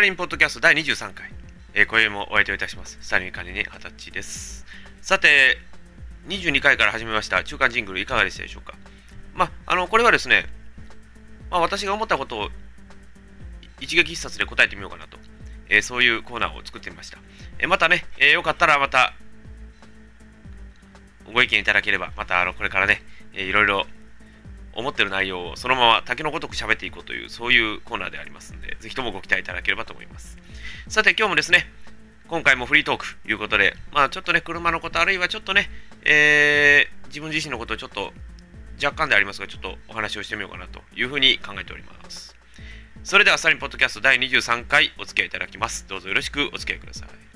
タリンポッドキャスト第23回、えー、今宵もお相手をいたします。スタリン管理に二十歳です。さて、22回から始めました中間ジングルいかがでしたでしょうか？まあ、あの、これはですね、まあ、私が思ったことを一撃必殺で答えてみようかなと、えー、そういうコーナーを作ってみました。えー、またね、えー、よかったらまた、ご意見いただければ、またあのこれからね、えー、いろいろ思ってる内容をそのまま竹のごとく喋っていこうという、そういうコーナーでありますので、ぜひともご期待いただければと思います。さて、今日もですね、今回もフリートークということで、まあちょっとね、車のこと、あるいはちょっとね、えー、自分自身のことをちょっと若干でありますが、ちょっとお話をしてみようかなというふうに考えております。それでは、サリンポッドキャスト第23回お付き合いいただきます。どうぞよろしくお付き合いください。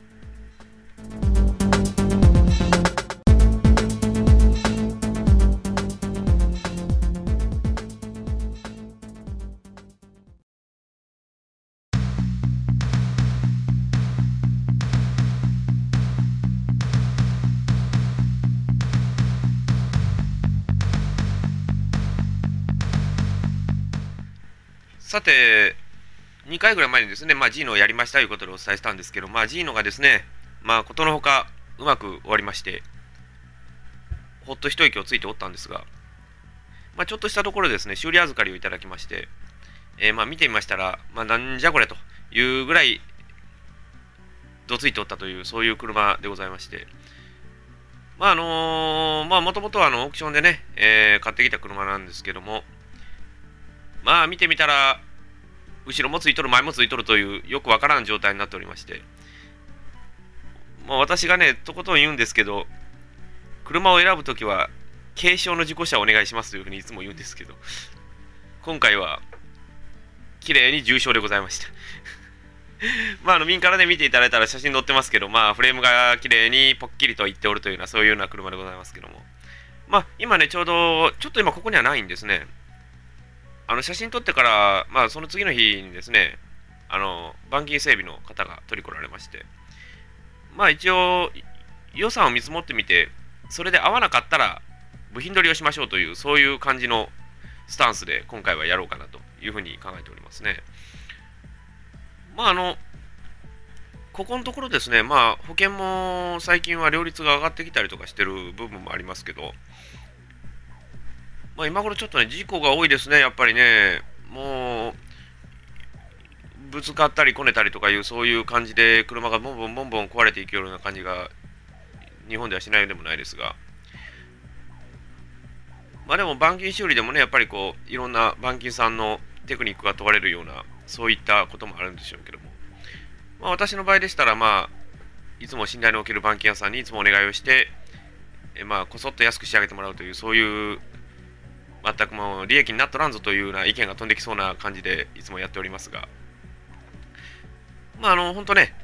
さて、2回ぐらい前にですね、まあ、G のやりましたということでお伝えしたんですけど、まあ、G のがですね、まあ、ことのほかうまく終わりまして、ほっと一息をついておったんですが、まあ、ちょっとしたところですね、修理預かりをいただきまして、えー、まあ見てみましたら、まあ、なんじゃこれというぐらい、どついておったという、そういう車でございまして、まああのー、まあもともとはあのオークションでね、えー、買ってきた車なんですけども、まあ見てみたら、後ろもついとる、前もついとるというよくわからん状態になっておりまして、まあ、私がね、とことん言うんですけど、車を選ぶときは、軽傷の事故車をお願いしますというふうにいつも言うんですけど、今回は、綺麗に重傷でございました まあ、あの、民からね、見ていただいたら写真載ってますけど、まあ、フレームが綺麗にぽっきりといっておるというような、そういうような車でございますけども。まあ、今ね、ちょうど、ちょっと今ここにはないんですね。あの写真撮ってから、まあ、その次の日にですね、あの板金整備の方が取り来られまして、まあ一応、予算を見積もってみて、それで合わなかったら部品取りをしましょうという、そういう感じのスタンスで今回はやろうかなというふうに考えておりますね。まああの、ここのところですね、まあ保険も最近は両立が上がってきたりとかしてる部分もありますけど、まあ、今頃ちょっとね、事故が多いですね、やっぱりね、もう、ぶつかったりこねたりとかいう、そういう感じで、車がボンボンボンボン壊れていくような感じが、日本ではしないようでもないですが、まあでも、板金修理でもね、やっぱりこう、いろんな板金さんのテクニックが問われるような、そういったこともあるんでしょうけども、まあ、私の場合でしたら、まあ、いつも信頼のおける板金屋さんにいつもお願いをして、えまあ、こそっと安く仕上げてもらうという、そういう全くもう利益になっとらんぞというような意見が飛んできそうな感じでいつもやっておりますが、まあ、あの、本当ね、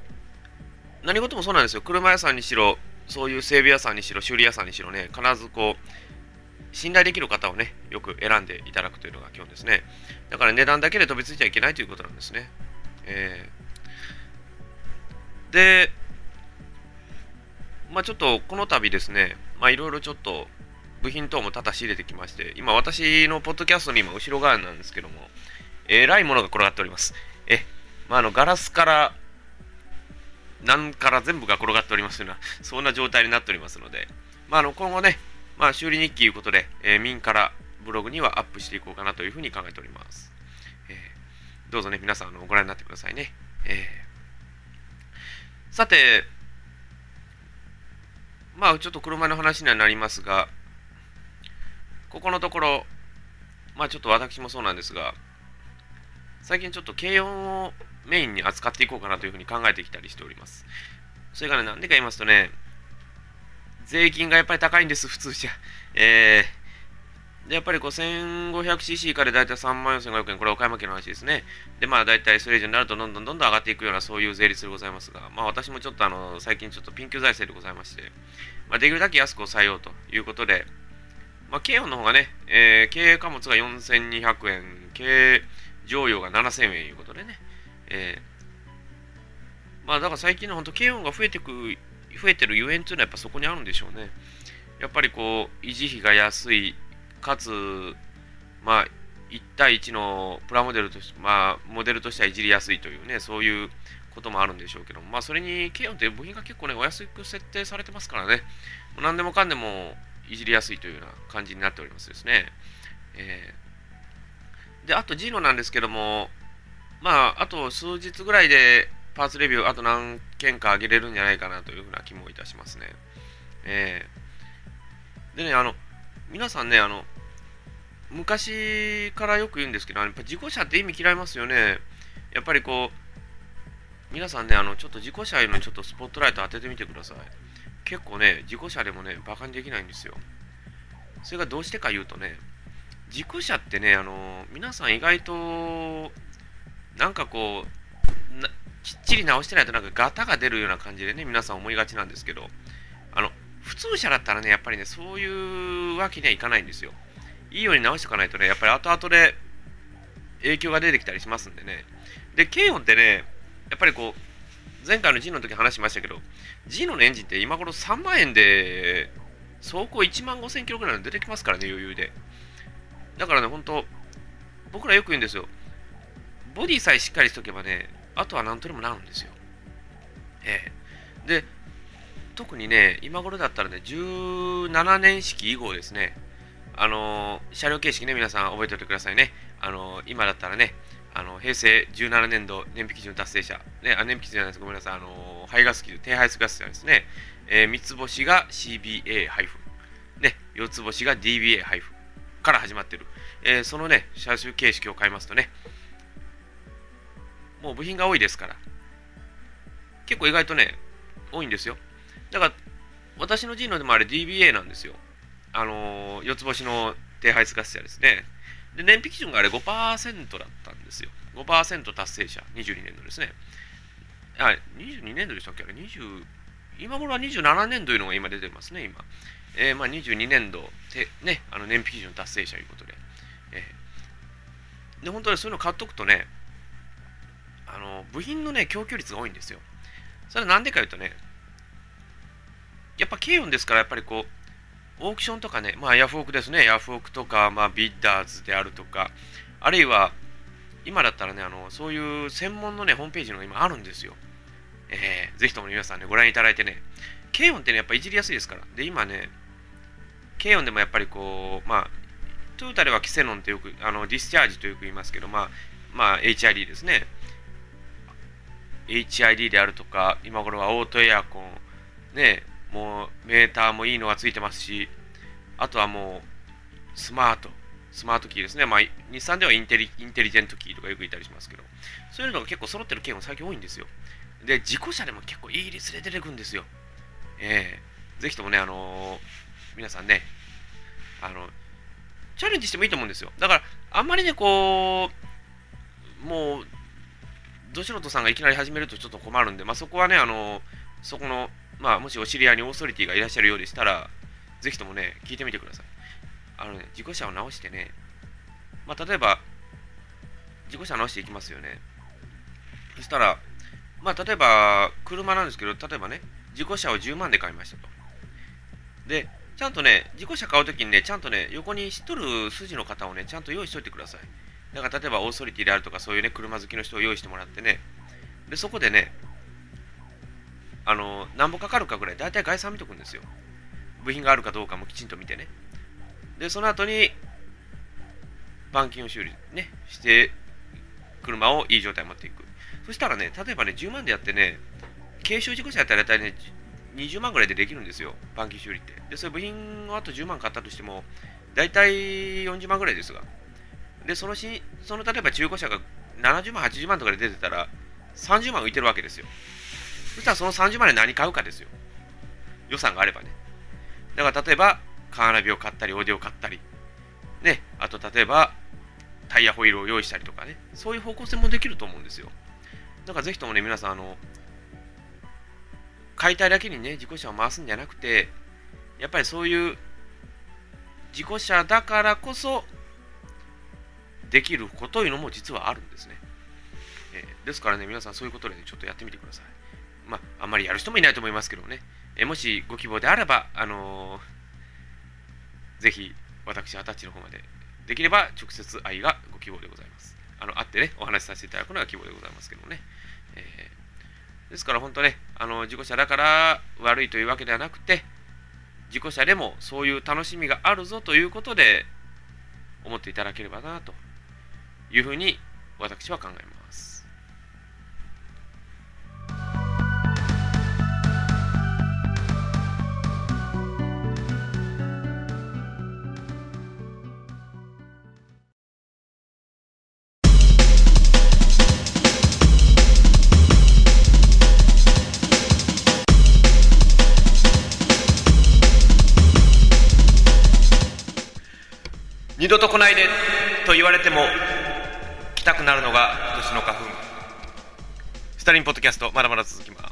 何事もそうなんですよ。車屋さんにしろ、そういう整備屋さんにしろ、修理屋さんにしろね、必ずこう、信頼できる方をね、よく選んでいただくというのが基本ですね。だから値段だけで飛びついちゃいけないということなんですね。えー、で、まあちょっとこの度ですね、まあいろいろちょっと部品等も多々仕入れてきまして、今私のポッドキャストに今後ろ側なんですけども、えらいものが転がっております。え、まあ、あの、ガラスから、なんから全部が転がっておりますような、そんな状態になっておりますので、まあ、あの、今後ね、まあ、修理日記いうことで、えー、民からブログにはアップしていこうかなというふうに考えております。えー、どうぞね、皆さんあのご覧になってくださいね。えー、さて、まあ、ちょっと車の話にはなりますが、ここのところ、まあちょっと私もそうなんですが、最近ちょっと軽音をメインに扱っていこうかなというふうに考えてきたりしております。それからなんでか言いますとね、税金がやっぱり高いんです、普通じゃ。えー、で、やっぱり 1500cc からだいたい3万4500円、これ岡山県の話ですね。で、まあ大体それ以上になるとどんどんどんどん上がっていくようなそういう税率でございますが、まあ私もちょっとあの、最近ちょっとピンク財政でございまして、まあ、できるだけ安く抑えようということで、まあ、軽音の方がね、えー、経営貨物が4200円、軽乗用が7000円いうことでね、えー、まあだから最近の本当、軽音が増えてく、増えてるゆえんっていうのはやっぱそこにあるんでしょうね。やっぱりこう、維持費が安い、かつ、まあ、1対1のプラモデルとして、まあ、モデルとしてはいじりやすいというね、そういうこともあるんでしょうけどまあ、それに、ケイオンって部品が結構ね、お安く設定されてますからね、何でもかんでもいじりやすいというような感じになっておりますですね。えー、で、あと、ジーノなんですけども、まあ、あと数日ぐらいでパーツレビュー、あと何件か上げれるんじゃないかなというふうな気もいたしますね。えー、でね、あの、皆さんね、あの、昔からよく言うんですけど、やっぱ事故車って意味嫌いますよね。やっぱりこう、皆さんね、あの、ちょっと事故車へのちょっとスポットライト当ててみてください。結構ね、事故車でもね、馬鹿にできないんですよ。それがどうしてか言うとね、事故車ってね、あの、皆さん意外と、なんかこう、きっちり直してないとなんかガタが出るような感じでね、皆さん思いがちなんですけど、あの、普通車だったらね、やっぱりね、そういうわけにはいかないんですよ。いいように直しておかないとね、やっぱり後々で影響が出てきたりしますんでね。で、軽音ってね、やっぱりこう、前回の G の時話しましたけど、G のエンジンって今頃3万円で、走行1万5000キロぐらいの出てきますからね、余裕で。だからね、本当僕らよく言うんですよ。ボディさえしっかりしとけばね、あとは何とでもなるんですよ。ええで、特にね、今頃だったらね、17年式以後ですね、あのー、車両形式ね、皆さん覚えておいてくださいね。あのー、今だったらね、あの平成17年度燃費基準達成者、ね、あ燃費基準じゃないです、ごめんなさい、あの排ガス基準、低排出ガスですね、えー、三つ星が CBA- ね、四つ星が DBA- 配布から始まってる、えー、そのね、車種形式を変えますとね、もう部品が多いですから、結構意外とね、多いんですよ。だから、私の G のでもあれ DBA なんですよ。あのー、四つ星の低排出ガス車ですね。で、燃費基準があれ5%だったんですよ。5%達成者、22年度ですね。あ、22年度でしたっけ？あれ、20、今頃は27年度いうのが今出てますね、今。えー、まあ22年度て、ね、あの燃費基準達成者ということで。えー、で、本当にそういうの買っとくとね、あの、部品のね、供給率が多いんですよ。それはなんでか言うとね、やっぱ軽音ですから、やっぱりこう、オークションとかね、まあ、ヤフオクですね、ヤフオクとか、まあ、ビッダーズであるとか、あるいは、今だったらね、あのそういう専門のね、ホームページの今あるんですよ。えー、ぜひとも皆さんね、ご覧いただいてね、軽四ってね、やっぱいじりやすいですから。で、今ね、軽四でもやっぱりこう、まあ、トヨタではキセノンってよく、あのディスチャージとよく言いますけど、まあ、まあ、HID ですね。HID であるとか、今頃はオートエアコン、ね、もうメーターもいいのがついてますし、あとはもうスマート、スマートキーですね。まあ、日産ではインテリインテリジェントキーとかよく言ったりしますけど、そういうのが結構揃ってる件も最近多いんですよ。で、事故車でも結構いい率で出てくるんですよ。えー、ぜひともね、あのー、皆さんね、あの、チャレンジしてもいいと思うんですよ。だから、あんまりね、こう、もう、ど素人さんがいきなり始めるとちょっと困るんで、まあ、そこはね、あのそこのまあ、もしお知り合いにオーソリティがいらっしゃるようでしたら、ぜひともね、聞いてみてください。あのね、事故車を直してね、まあ、例えば、事故車直していきますよね。そしたら、まあ、例えば、車なんですけど、例えばね、事故車を10万で買いましたと。で、ちゃんとね、事故車買うときにね、ちゃんとね、横に知っとる筋の方をね、ちゃんと用意しといてください。だから、例えば、オーソリティであるとか、そういうね、車好きの人を用意してもらってね、で、そこでね、あの、なんぼかかるかぐらい、大体概算見とくんですよ。部品があるかどうかもきちんと見てね。で、その後に、板金を修理ね、して、車をいい状態に持っていく。そしたらね、例えばね、10万でやってね、軽修事故車やったら大体ね、20万ぐらいでできるんですよ、板金修理って。で、それ部品をあと10万買ったとしても、大体40万ぐらいですが。で、そのし、その例えば中古車が70万、80万とかで出てたら、30万浮いてるわけですよ。そしたらその30万で何買うかですよ。予算があればね。だから例えば、カーナビを買ったり、オーディオを買ったり、ね、あと例えば、タイヤホイールを用意したりとかね、そういう方向性もできると思うんですよ。だからぜひともね、皆さん、あの、買いたいだけにね、自己車を回すんじゃなくて、やっぱりそういう自己車だからこそできるこというのも実はあるんですね。えー、ですからね、皆さんそういうことで、ね、ちょっとやってみてください。まあ、あんまりやる人もいないと思いますけどね、えもしご希望であれば、あのー、ぜひ私、アタッチの方までできれば直接会いがご希望でございます。あの会ってね、お話しさせていただくのが希望でございますけどね。えー、ですから本当ね、あの事故車だから悪いというわけではなくて、事故車でもそういう楽しみがあるぞということで思っていただければなというふうに私は考えます。来ないでと言われても来たくなるのが今年の花粉。スタリンポッドキャストまだまだ続きます。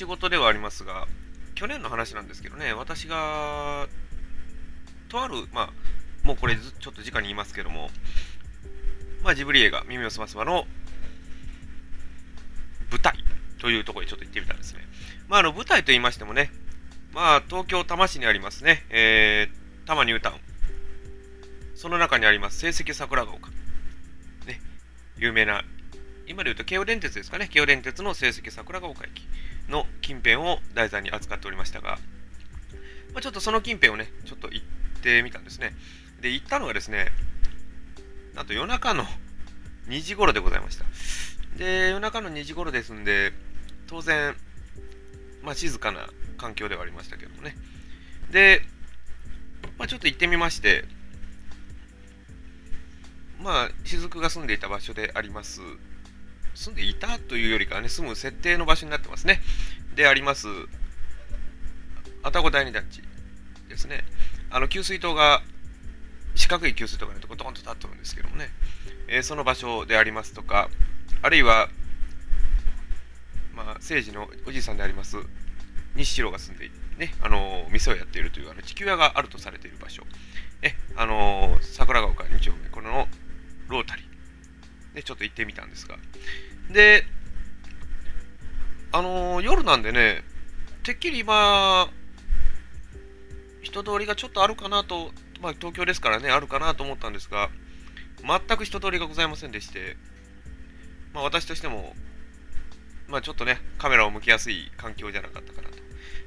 仕事ではありますが、去年の話なんですけどね、私が、とある、まあ、もうこれちょっと直に言いますけども、まあ、ジブリ映画、耳をすますまの舞台というところにちょっと行ってみたんですね。まあ、あの舞台と言いましてもね、まあ、東京多摩市にありますね、えー、多摩ニュータウン。その中にあります、成績桜ヶ丘。ね、有名な、今で言うと京王電鉄ですかね、京王電鉄の成績桜ヶ丘駅。の近辺を題材に扱っておりましたが、まあ、ちょっとその近辺をね、ちょっと行ってみたんですね。で、行ったのがですね、なんと夜中の2時頃でございました。で、夜中の2時頃ですんで、当然、まあ、静かな環境ではありましたけどもね。で、まあ、ちょっと行ってみまして、まあ、雫が住んでいた場所であります、住んでいたというよりかはね、住む設定の場所になってますね。であります、愛宕第二団地ですね。あの、給水塔が、四角い給水塔がね、ドンと立ってるんですけどもね、えー、その場所でありますとか、あるいは、まあ、政治のおじいさんであります、西城が住んでね、あの、店をやっているというあの地球屋があるとされている場所、えあの、桜ヶ丘2丁目、このロータリー、で、ちょっと行ってみたんですが、で、あのー、夜なんでね、てっきり今、人通りがちょっとあるかなと、まあ、東京ですからね、あるかなと思ったんですが、全く人通りがございませんでして、まあ、私としても、まあ、ちょっとね、カメラを向きやすい環境じゃなかったかなと。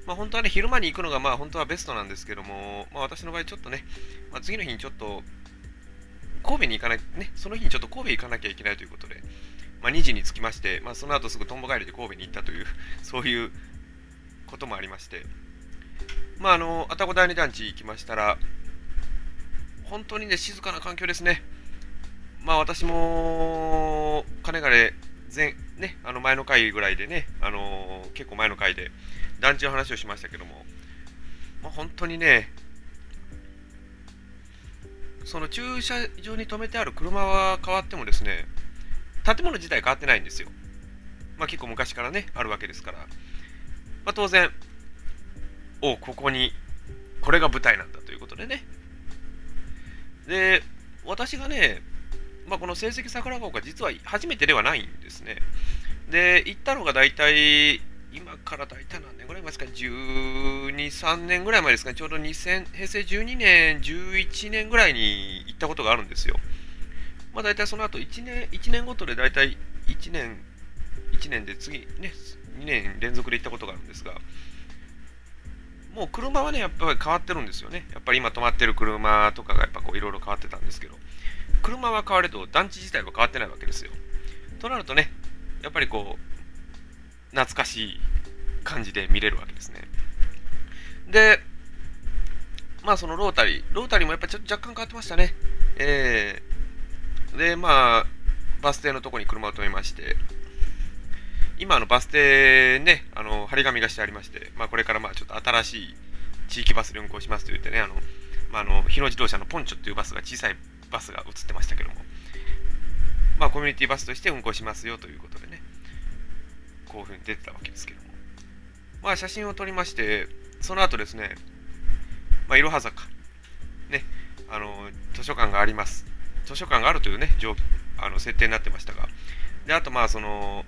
まあ、本当はね、昼間に行くのが、まあ、本当はベストなんですけども、まあ、私の場合、ちょっとね、まあ、次の日にちょっと、神戸に行かない、ね、その日にちょっと神戸行かなきゃいけないということで、まあ、2時に着きまして、まあ、その後すぐとんぼ帰りで神戸に行ったという、そういうこともありまして、まあ、あの、愛宕第二団地行きましたら、本当にね、静かな環境ですね。まあ、私も、かねがね、前、ね、あの前の回ぐらいでね、あの結構前の回で団地の話をしましたけども、まあ、本当にね、その駐車場に止めてある車は変わってもですね、建物自体変わってないんですよ。まあ結構昔からね、あるわけですから。まあ当然、おここに、これが舞台なんだということでね。で、私がね、まあ、この成績桜ヶ丘実は初めてではないんですね。で、行ったのが大体、今から大体何年ぐらい前ですか、12、3年ぐらい前ですか？ね、ちょうど2000平成12年、11年ぐらいに行ったことがあるんですよ。まあ大体その後1年、1年ごとで大体1年、1年で次ね、2年連続で行ったことがあるんですが、もう車はね、やっぱり変わってるんですよね。やっぱり今止まってる車とかがやっぱこういろいろ変わってたんですけど、車は変われど団地自体は変わってないわけですよ。となるとね、やっぱりこう、懐かしい感じで見れるわけですね。で、まあそのロータリー、ロータリーもやっぱちょっと若干変わってましたね。えー、で、まあ、バス停のとこに車を止めまして、今、のバス停ね、あの、張り紙がしてありまして、まあ、これからまあ、ちょっと新しい地域バスで運行しますと言ってね、あの、まあ、あの日野自動車のポンチョっていうバスが小さいバスが映ってましたけども、まあ、コミュニティバスとして運行しますよということでね、こういうふうに出てたわけですけども、まあ、写真を撮りまして、その後ですね、まあ、いろは坂、ね、あの図書館があります。図書館があるというね、あの設定になってましたが、であと、まあ、その、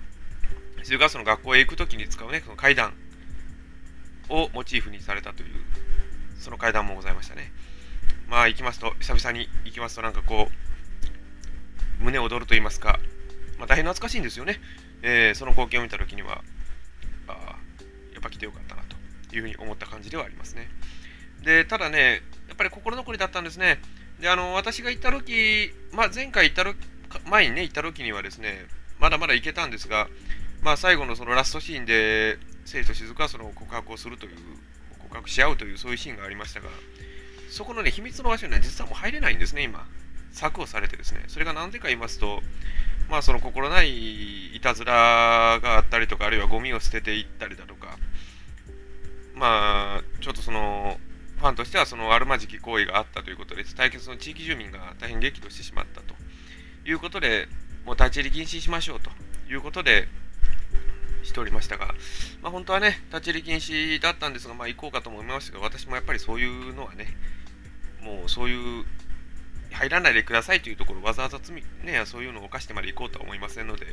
静岡市の学校へ行くときに使うね、その階段をモチーフにされたという、その階段もございましたね。まあ、行きますと、久々に行きますと、なんかこう、胸躍ると言いますか、まあ、大変懐かしいんですよね。えー、その光景を見たときには、ぱ来てよかったなというふうに思った感じではありますね。で、ただね、やっぱり心残りだったんですね。で、あの、私が行った時、まあ、前回行った時、前にね、行った時にはですね、まだまだ行けたんですが、まあ、最後のそのラストシーンで、生と雫はその告白をするという、告白し合うという、そういうシーンがありましたが、そこのね、秘密の場所には実はもう入れないんですね、今。策をされてですね。それが何でか言いますと、まあ、その心ないいたずらがあったりとか、あるいはゴミを捨てていったりだとか、まあ、ちょっとその、ファンとしてはそのあるまじき行為があったということです、対決の地域住民が大変激怒してしまったということで、もう立ち入り禁止しましょうということでしておりましたが、まあ、本当はね、立ち入り禁止だったんですが、まあ、行こうかと思いましたが、私もやっぱりそういうのはね、もうそういう、入らないでくださいというところ、わざわざ罪、ね、そういうのを犯してまで行こうとは思いませんので、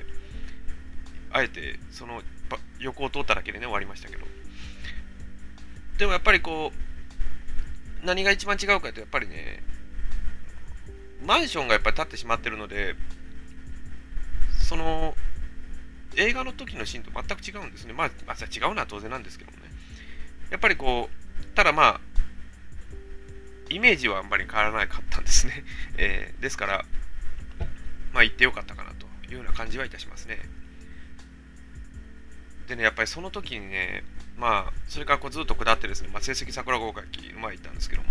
あえてその横を通っただけでね、終わりましたけど。でもやっぱりこう、何が一番違うかとやっぱりね、マンションがやっぱり建ってしまってるので、その、映画の時のシーンと全く違うんですね。まあ、まあ、違うのは当然なんですけどもね。やっぱりこう、ただまあ、イメージはあんまり変わらなかったんですね。えー、ですから、まあ行ってよかったかなというような感じはいたしますね。でね、やっぱりその時にね、まあ、それからこうずっと下ってですね、まあ、成績桜合格の前行ったんですけども、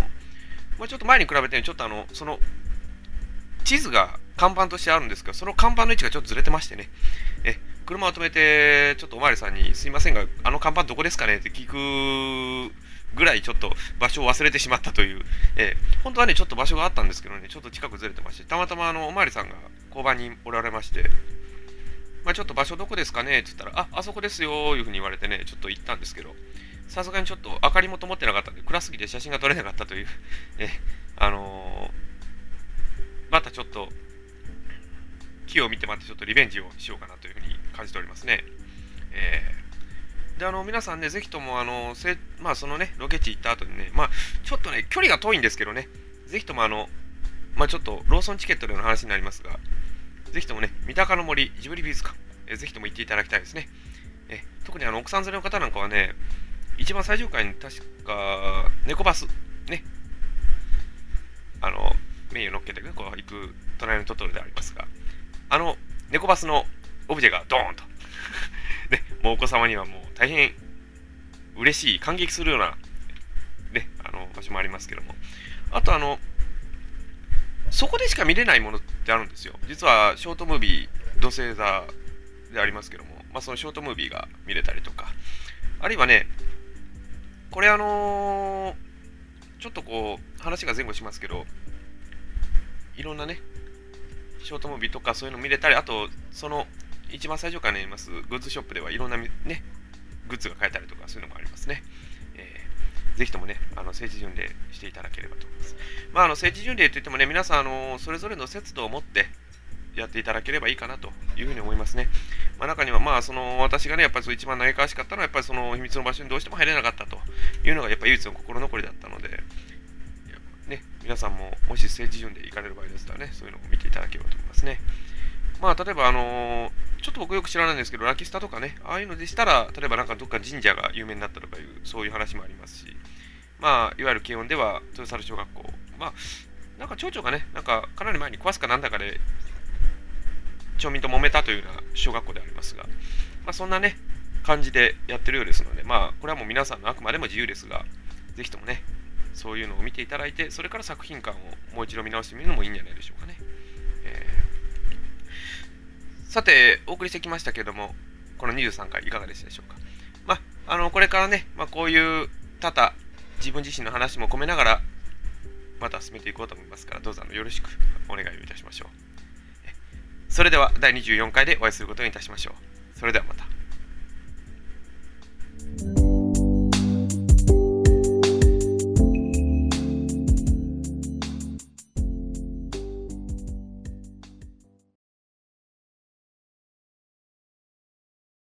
まあ、ちょっと前に比べて、ちょっとあの、その、地図が看板としてあるんですけど、その看板の位置がちょっとずれてましてね、え、車を止めて、ちょっとおまわりさんに、すいませんが、あの看板どこですかね？って聞くぐらいちょっと場所を忘れてしまったという、え、本当はね、ちょっと場所があったんですけどね、ちょっと近くずれてまして、たまたまあのおまわりさんが交番におられまして、まあ、ちょっと場所どこですかね？って言ったら、あ、あそこですよいうふうに言われてね、ちょっと行ったんですけど、さすがにちょっと明かりも灯ってなかったんで、暗すぎて写真が撮れなかったという、え、あのー、またちょっと、木を見てまたちょっとリベンジをしようかなというふうに感じておりますね。えー、で、あの、皆さんね、ぜひとも、あの、せまあ、そのね、ロケ地行った後にね、まあ、ちょっとね、距離が遠いんですけどね、ぜひとも、あの、まあ、ちょっと、ローソンチケットでの話になりますが、ぜひともね、三鷹の森ジブリ美術館、えー、ぜひとも行っていただきたいですね。え特にあの奥さん連れの方なんかはね、一番最上階に確か、猫バス、ね、あの、メインを乗っけて、ね、こう行く隣のトトロでありますが、あの、猫バスのオブジェがドーンと、ね、もうお子様にはもう大変嬉しい、感激するような、ね、あの、場所もありますけども、あとあの、そこでしか見れないものってあるんですよ。実はショートムービー、土星座でありますけども、まあ、そのショートムービーが見れたりとか、あるいはね、これあのー、ちょっとこう、話が前後しますけど、いろんなね、ショートムービーとかそういうの見れたり、あと、その、一番最初からありますグッズショップではいろんなね、グッズが買えたりとか、そういうのもありますね。ぜひともね、あの政治巡礼していただければと思います。まあ、あの政治巡礼といってもね、皆さん、あのそれぞれの節度を持ってやっていただければいいかなというふうに思いますね。まあ、中には、まあ、その私がね、やっぱりそう一番嘆かわしかったのは、やっぱりその秘密の場所にどうしても入れなかったというのが、やっぱり唯一の心残りだったので、ね、皆さんももし政治巡礼行かれる場合ですからね、そういうのを見ていただければと思いますね。まあ、例えば、あのー、ちょっと僕よく知らないんですけど、ラキスタとかね、ああいうのでしたら、例えばなんかどっか神社が有名になったとかいう、そういう話もありますし、まあ、いわゆる慶音では、豊猿小学校、まあ、なんか町長がね、なんかかなり前に壊すかなんだかで、町民と揉めたというような小学校でありますが、まあ、そんなね、感じでやってるようですので、まあ、これはもう皆さんのあくまでも自由ですが、ぜひともね、そういうのを見ていただいて、それから作品館をもう一度見直してみるのもいいんじゃないでしょうかね。さて、お送りしてきましたけども、この23回いかがでしたでしょうか？まあ、あの、これからね、まあ、こういう多々、自分自身の話も込めながら、また進めていこうと思いますから、どうぞよろしくお願いをいたしましょう。それでは、第24回でお会いすることにいたしましょう。それではまた。